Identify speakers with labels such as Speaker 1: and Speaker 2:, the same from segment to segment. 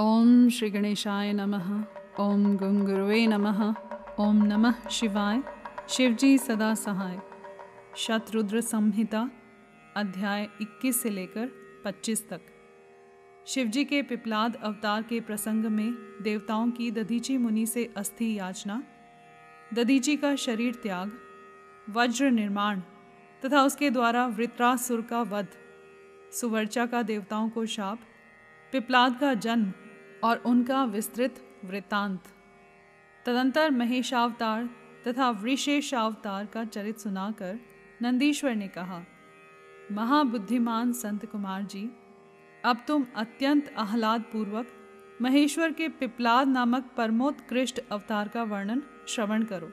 Speaker 1: ओम श्री गणेशाय नमः। ओम गुंगुरुवे नमः। ओम नमः शिवाय। शिवजी सदा सहाय। शतरुद्र संहिता, अध्याय 21 से लेकर 25 तक। शिवजी के पिपलाद अवतार के प्रसंग में देवताओं की दधीची मुनि से अस्थि याचना, दधीची का शरीर त्याग, वज्र निर्माण तथा उसके द्वारा वृत्रासुर का वध, सुवर्चा का देवताओं को शाप, पिपलाद का जन्म और उनका विस्तृत वृत्तांत। तदंतर महेशावतार तथा वृषेशावतार का चरित सुनाकर नंदीश्वर ने कहा, महाबुद्धिमान संत कुमार जी, अब तुम अत्यंत आह्लाद पूर्वक महेश्वर के पिपलाद नामक परमोत्कृष्ट अवतार का वर्णन श्रवण करो।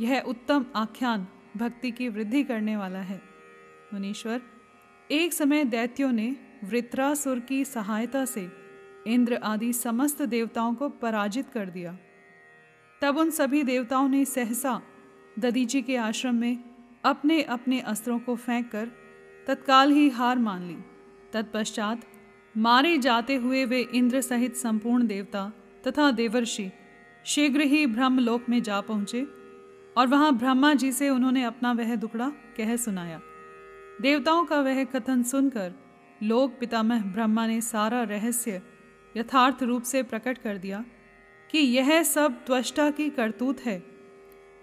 Speaker 1: यह उत्तम आख्यान भक्ति की वृद्धि करने वाला है। मुनीश्वर, एक समय दैत्यों ने वृत्रासुर की सहायता से इंद्र आदि समस्त देवताओं को पराजित कर दिया। तब उन सभी देवताओं ने सहसा ददीजी के आश्रम में अपने अपने अस्त्रों को फेंक कर तत्काल ही हार मान ली। तत्पश्चात मारे जाते हुए वे इंद्र सहित संपूर्ण देवता तथा देवर्षि शीघ्र ही ब्रह्मलोक में जा पहुँचे और वहाँ ब्रह्मा जी से उन्होंने अपना वह दुखड़ा कह सुनाया। देवताओं का वह कथन सुनकर लोक पितामह ब्रह्मा ने सारा रहस्य यथार्थ रूप से प्रकट कर दिया कि यह सब त्वष्टा की करतूत है।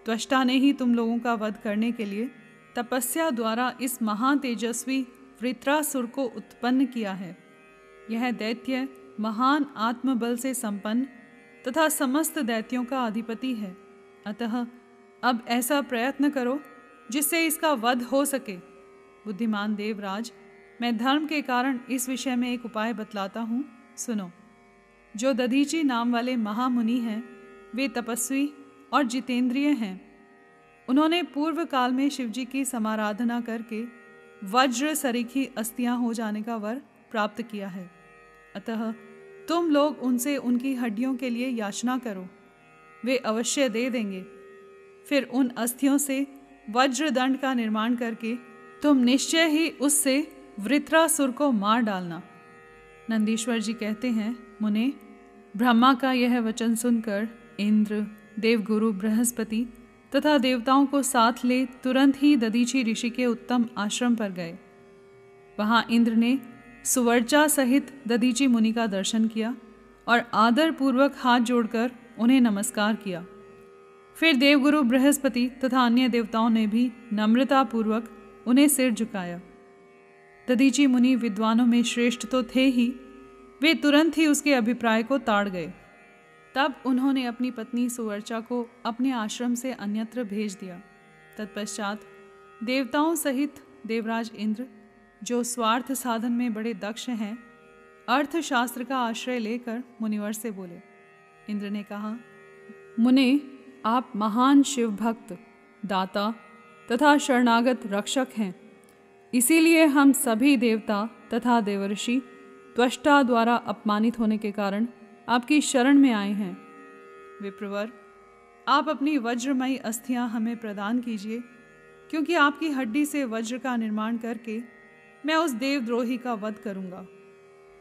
Speaker 1: त्वष्टा ने ही तुम लोगों का वध करने के लिए तपस्या द्वारा इस महातेजस्वी वृत्रासुर को उत्पन्न किया है। यह दैत्य महान आत्मबल से संपन्न तथा समस्त दैत्यों का अधिपति है। अतः अब ऐसा प्रयत्न करो जिससे इसका वध हो सके। बुद्धिमान देवराज, मैं धर्म के कारण इस विषय में एक उपाय बतलाता हूँ। सुनो। जो दधीची नाम वाले महामुनि हैं, वे तपस्वी और जितेंद्रिय हैं। उन्होंने पूर्व काल में शिवजी की समाराधना करके वज्र सरीखी अस्थियाँ हो जाने का वर प्राप्त किया है। अतः तुम लोग उनसे उनकी हड्डियों के लिए याचना करो। वे अवश्य दे देंगे। फिर उन अस्थियों से वज्र दंड का निर्माण करके तुम निश्चय ही उससे वृत्रासुर को मार डालना। नंदीश्वर जी कहते हैं मुने, ब्रह्मा का यह वचन सुनकर इंद्र, देवगुरु, बृहस्पति तथा देवताओं को साथ ले तुरंत ही ददीची ऋषि के उत्तम आश्रम पर गए। वहाँ इंद्र ने सुवर्चा सहित ददीची मुनि का दर्शन किया और आदर पूर्वक हाथ जोड़कर उन्हें नमस्कार किया। फिर देवगुरु, बृहस्पति तथा अन्य देवताओं ने भी नम्रता पूर्वक उन्हें सिर झुकाया। ददीची मुनि विद्वानों में श्रेष्ठ तो थे ही वे तुरंत ही उसके अभिप्राय को ताड़ गए। तब उन्होंने अपनी पत्नी सुवर्चा को अपने आश्रम से अन्यत्र भेज दिया। तत्पश्चात देवताओं सहित देवराज इंद्र, जो स्वार्थ साधन में बड़े दक्ष हैं, अर्थशास्त्र का आश्रय लेकर मुनिवर से बोले। इंद्र ने कहा, मुने, आप महान शिव भक्त दाता तथा शरणागत रक्षक हैं। इसीलिए हम सभी देवता तथा देवर्षि त्वष्टा द्वारा अपमानित होने के कारण आपकी शरण में आए हैं। विप्रवर, आप अपनी वज्रमयी अस्थियाँ हमें प्रदान कीजिए, क्योंकि आपकी हड्डी से वज्र का निर्माण करके मैं उस देवद्रोही का वध करूँगा।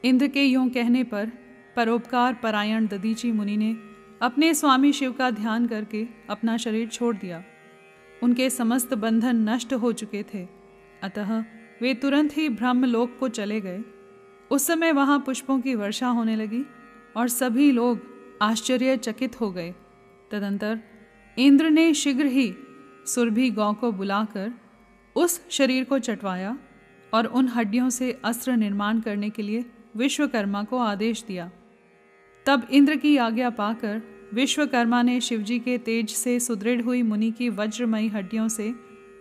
Speaker 1: इंद्र के यूँ कहने पर परोपकार परायण ददीची मुनि ने अपने स्वामी शिव का ध्यान करके अपना शरीर छोड़ दिया। उनके समस्त बंधन नष्ट हो चुके थे। अतः वे तुरंत ही ब्रह्मलोक को चले गए। उस समय वहाँ पुष्पों की वर्षा होने लगी और सभी लोग आश्चर्यचकित हो गए। तदंतर इंद्र ने शीघ्र ही सुरभि गौ को बुलाकर उस शरीर को चटवाया और उन हड्डियों से अस्त्र निर्माण करने के लिए विश्वकर्मा को आदेश दिया। तब इंद्र की आज्ञा पाकर विश्वकर्मा ने शिवजी के तेज से सुदृढ़ हुई मुनि की वज्रमयी हड्डियों से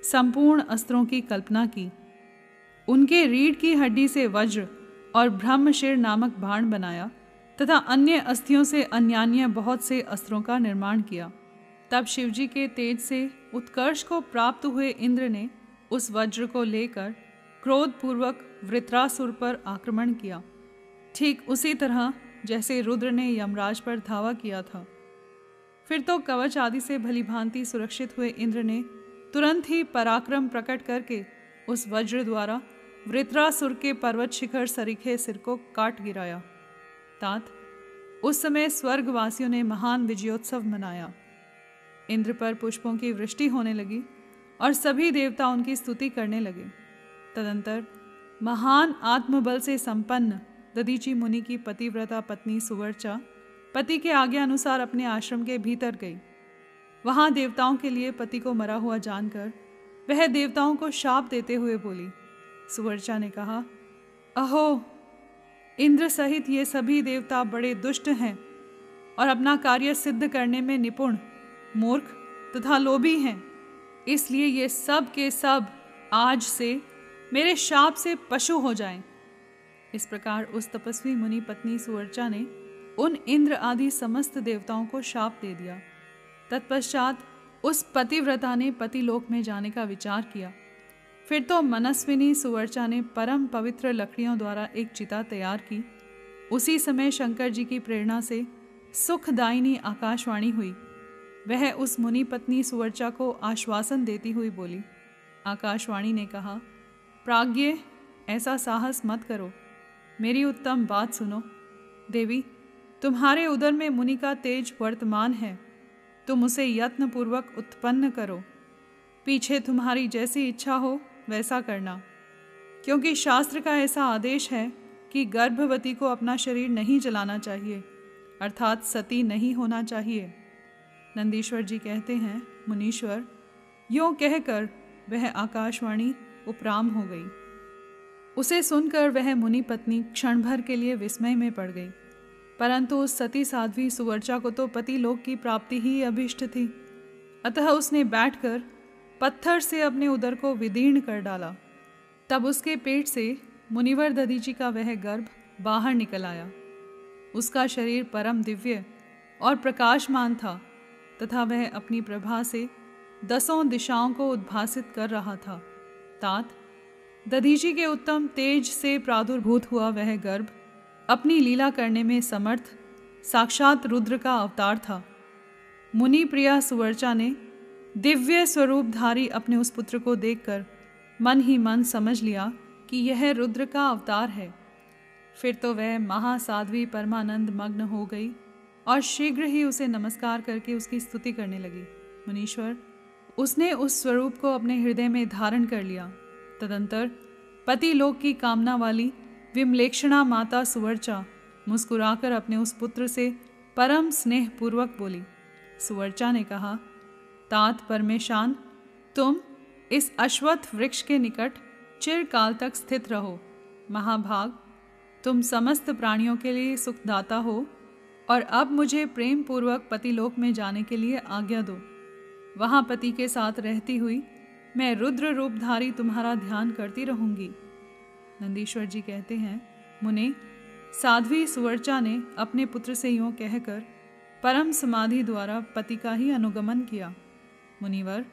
Speaker 1: संपूर्ण अस्त्रों की कल्पना की। उनके रीढ़ की हड्डी से वज्र और ब्रह्मशिर नामक बाण बनाया, तथा अन्य अस्थियों से अन्यान्य बहुत से अस्त्रों का निर्माण किया। तब शिवजी के तेज से उत्कर्ष को प्राप्त हुए इंद्र ने उस वज्र को लेकर क्रोधपूर्वक वृत्रासुर पर आक्रमण किया। ठीक उसी तरह जैसे रुद्र ने यमराज पर धावा किया था। फिर तो कवच आदि से भली भांति सुरक्षित हुए इंद्र ने तुरंत ही पराक्रम प्रकट करके उस वज्र द्वारा वृत्रासुर के पर्वत शिखर सरीखे सिर को काट गिराया। तात, उस समय स्वर्गवासियों ने महान विजयोत्सव मनाया। इंद्र पर पुष्पों की वृष्टि होने लगी और सभी देवता उनकी स्तुति करने लगे। तदंतर महान आत्मबल से संपन्न ददीची मुनि की पतिव्रता पत्नी सुवर्चा पति के आज्ञा अनुसार अपने आश्रम के भीतर गई। वहाँ देवताओं के लिए पति को मरा हुआ जानकर वह देवताओं को शाप देते हुए बोली सुवर्चा ने कहा, अहो, इंद्र सहित ये सभी देवता बड़े दुष्ट हैं और अपना कार्य सिद्ध करने में निपुण, मूर्ख तथा लोभी हैं। इसलिए ये सब के सब आज से मेरे शाप से पशु हो जाएँ। इस प्रकार उस तपस्वी मुनि पत्नी सुवर्चा ने उन इंद्र आदि समस्त देवताओं को शाप दे दिया। तत्पश्चात उस पतिव्रता ने पतिलोक में जाने का विचार किया। फिर तो मनस्विनी सुवर्चा ने परम पवित्र लकड़ियों द्वारा एक चिता तैयार की। उसी समय शंकर जी की प्रेरणा से सुखदायिनी आकाशवाणी हुई। वह उस मुनि पत्नी सुवर्चा को आश्वासन देती हुई बोली। आकाशवाणी ने कहा, प्राज्ञ, ऐसा साहस मत करो। मेरी उत्तम बात सुनो। देवी, तुम्हारे उदर में मुनि का तेज वर्तमान है। तुम उसे यत्नपूर्वक उत्पन्न करो। पीछे तुम्हारी जैसी इच्छा हो वैसा करना। क्योंकि शास्त्र का ऐसा आदेश है कि गर्भवती को अपना शरीर नहीं जलाना चाहिए, अर्थात सती नहीं होना चाहिए। नंदीश्वर जी कहते हैं, मुनीश्वर, यों कहकर वह आकाशवाणी उपराम हो गई। उसे सुनकर वह मुनि पत्नी क्षण भर के लिए विस्मय में पड़ गई। परंतु उस सती साध्वी सुवर्चा को तो पति लोक की प्राप्ति ही अभिष्ट थी। अतः उसने बैठकर पत्थर से अपने उदर को विदीर्ण कर डाला। तब उसके पेट से मुनिवर दधीची का वह गर्भ बाहर निकल आया। उसका शरीर परम दिव्य और प्रकाशमान था तथा वह अपनी प्रभा से दसों दिशाओं को उद्भासित कर रहा था। तात, दधीची के उत्तम तेज से प्रादुर्भूत हुआ वह गर्भ अपनी लीला करने में समर्थ, साक्षात रुद्र का अवतार था। मुनि प्रिया सुवर्चा ने दिव्य स्वरूपधारी अपने उस पुत्र को देखकर मन ही मन समझ लिया कि यह रुद्र का अवतार है। फिर तो वह महासाध्वी परमानंद मग्न हो गई और शीघ्र ही उसे नमस्कार करके उसकी स्तुति करने लगी। मुनीश्वर, उसने उस स्वरूप को अपने हृदय में धारण कर लिया। तदंतर पति लोक की कामना वाली विमलेक्षणा माता सुवर्चा मुस्कुराकर अपने उस पुत्र से परम स्नेह पूर्वक बोली। सुवर्चा ने कहा तात परमेशान तुम इस अश्वत्थ वृक्ष के निकट चिरकाल तक स्थित रहो। महाभाग, तुम समस्त प्राणियों के लिए सुखदाता हो, और अब मुझे प्रेम पूर्वक पतिलोक में जाने के लिए आज्ञा दो। वहाँ पति के साथ रहती हुई मैं रुद्र रूपधारी तुम्हारा ध्यान करती रहूँगी। नंदीश्वर जी कहते हैं, मुने, साध्वी सुवर्चा ने अपने पुत्र से यूँ कहकर परम समाधि द्वारा पति का ही अनुगमन किया। मुनिवर,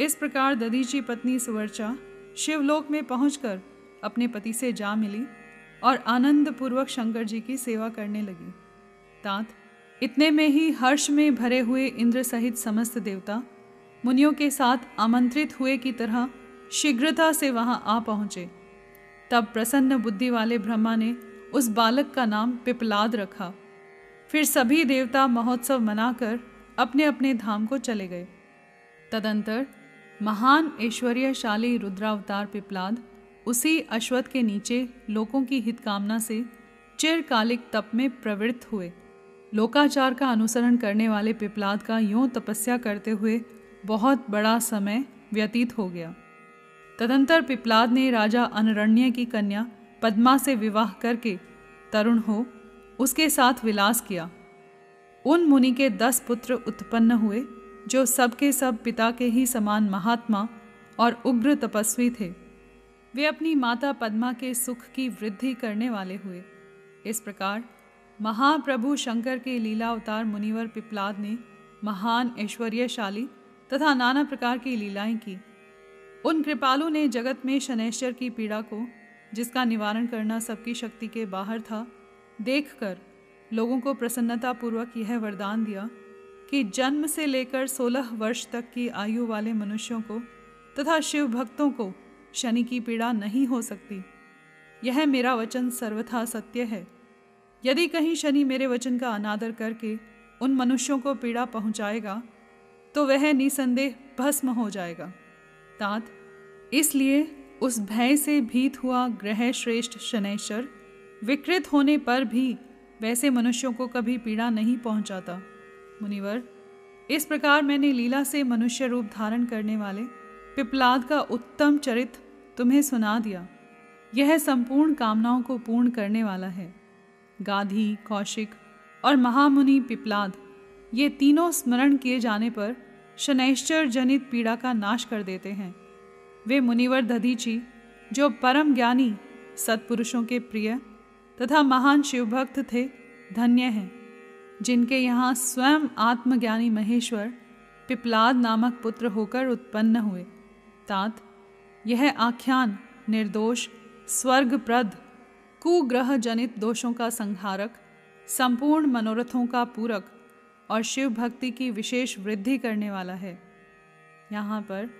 Speaker 1: इस प्रकार ददीची पत्नी सुवर्चा शिवलोक में पहुंचकर अपने पति से जा मिली और आनंद पूर्वक शंकर जी की सेवा करने लगी। तात, इतने में ही हर्ष में भरे हुए इंद्र सहित समस्त देवता मुनियों के साथ आमंत्रित हुए की तरह शीघ्रता से वहाँ आ पहुँचे। तब प्रसन्न बुद्धि वाले ब्रह्मा ने उस बालक का नाम पिपलाद रखा। फिर सभी देवता महोत्सव मनाकर अपने अपने धाम को चले गए। तदंतर महान ऐश्वर्यशाली रुद्रावतार पिपलाद उसी अश्वत्थ के नीचे लोगों की हितकामना से चिरकालिक तप में प्रवृत्त हुए। लोकाचार का अनुसरण करने वाले पिपलाद का यूँ तपस्या करते हुए बहुत बड़ा समय व्यतीत हो गया। तदंतर पिपलाद ने राजा अनरण्य की कन्या पद्मा से विवाह करके तरुण हो उसके साथ विलास किया। उन मुनि के दस पुत्र उत्पन्न हुए जो सबके सब पिता के ही समान महात्मा और उग्र तपस्वी थे। वे अपनी माता पद्मा के सुख की वृद्धि करने वाले हुए। इस प्रकार महाप्रभु शंकर के लीला अवतार मुनिवर पिपलाद ने महान, ऐश्वर्यशाली तथा नाना प्रकार की लीलाएँ की। उन कृपालु ने जगत में शनैश्वर की पीड़ा को, जिसका निवारण करना सबकी शक्ति के बाहर था, देखकर लोगों को प्रसन्नतापूर्वक यह वरदान दिया कि जन्म से लेकर सोलह वर्ष तक की आयु वाले मनुष्यों को तथा शिव भक्तों को शनि की पीड़ा नहीं हो सकती। यह मेरा वचन सर्वथा सत्य है। यदि कहीं शनि मेरे वचन का अनादर करके उन मनुष्यों को पीड़ा पहुंचाएगा तो वह निसंदेह भस्म हो जाएगा। तात, इसलिए उस भय से भीत हुआ ग्रह श्रेष्ठ शनैश्वर विकृत होने पर भी वैसे मनुष्यों को कभी पीड़ा नहीं पहुंचाता। मुनिवर, इस प्रकार मैंने लीला से मनुष्य रूप धारण करने वाले पिपलाद का उत्तम चरित्र तुम्हें सुना दिया। यह संपूर्ण कामनाओं को पूर्ण करने वाला है। गाधी, कौशिक और महामुनि पिपलाद, ये तीनों स्मरण किए जाने पर शनैश्चर जनित पीड़ा का नाश कर देते हैं। वे मुनिवर दधीची, जो परम ज्ञानी, सत्पुरुषों के प्रिय तथा महान शिवभक्त थे, धन्य हैं। जिनके यहाँ स्वयं आत्मज्ञानी महेश्वर पिपलाद नामक पुत्र होकर उत्पन्न हुए। तात, यह आख्यान निर्दोष, स्वर्गप्रद कुग्रह जनित दोषों का संहारक, संपूर्ण मनोरथों का पूरक और शिव भक्ति की विशेष वृद्धि करने वाला है। यहाँ पर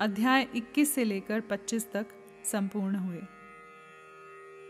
Speaker 1: अध्याय 21 से लेकर 25 तक संपूर्ण हुए।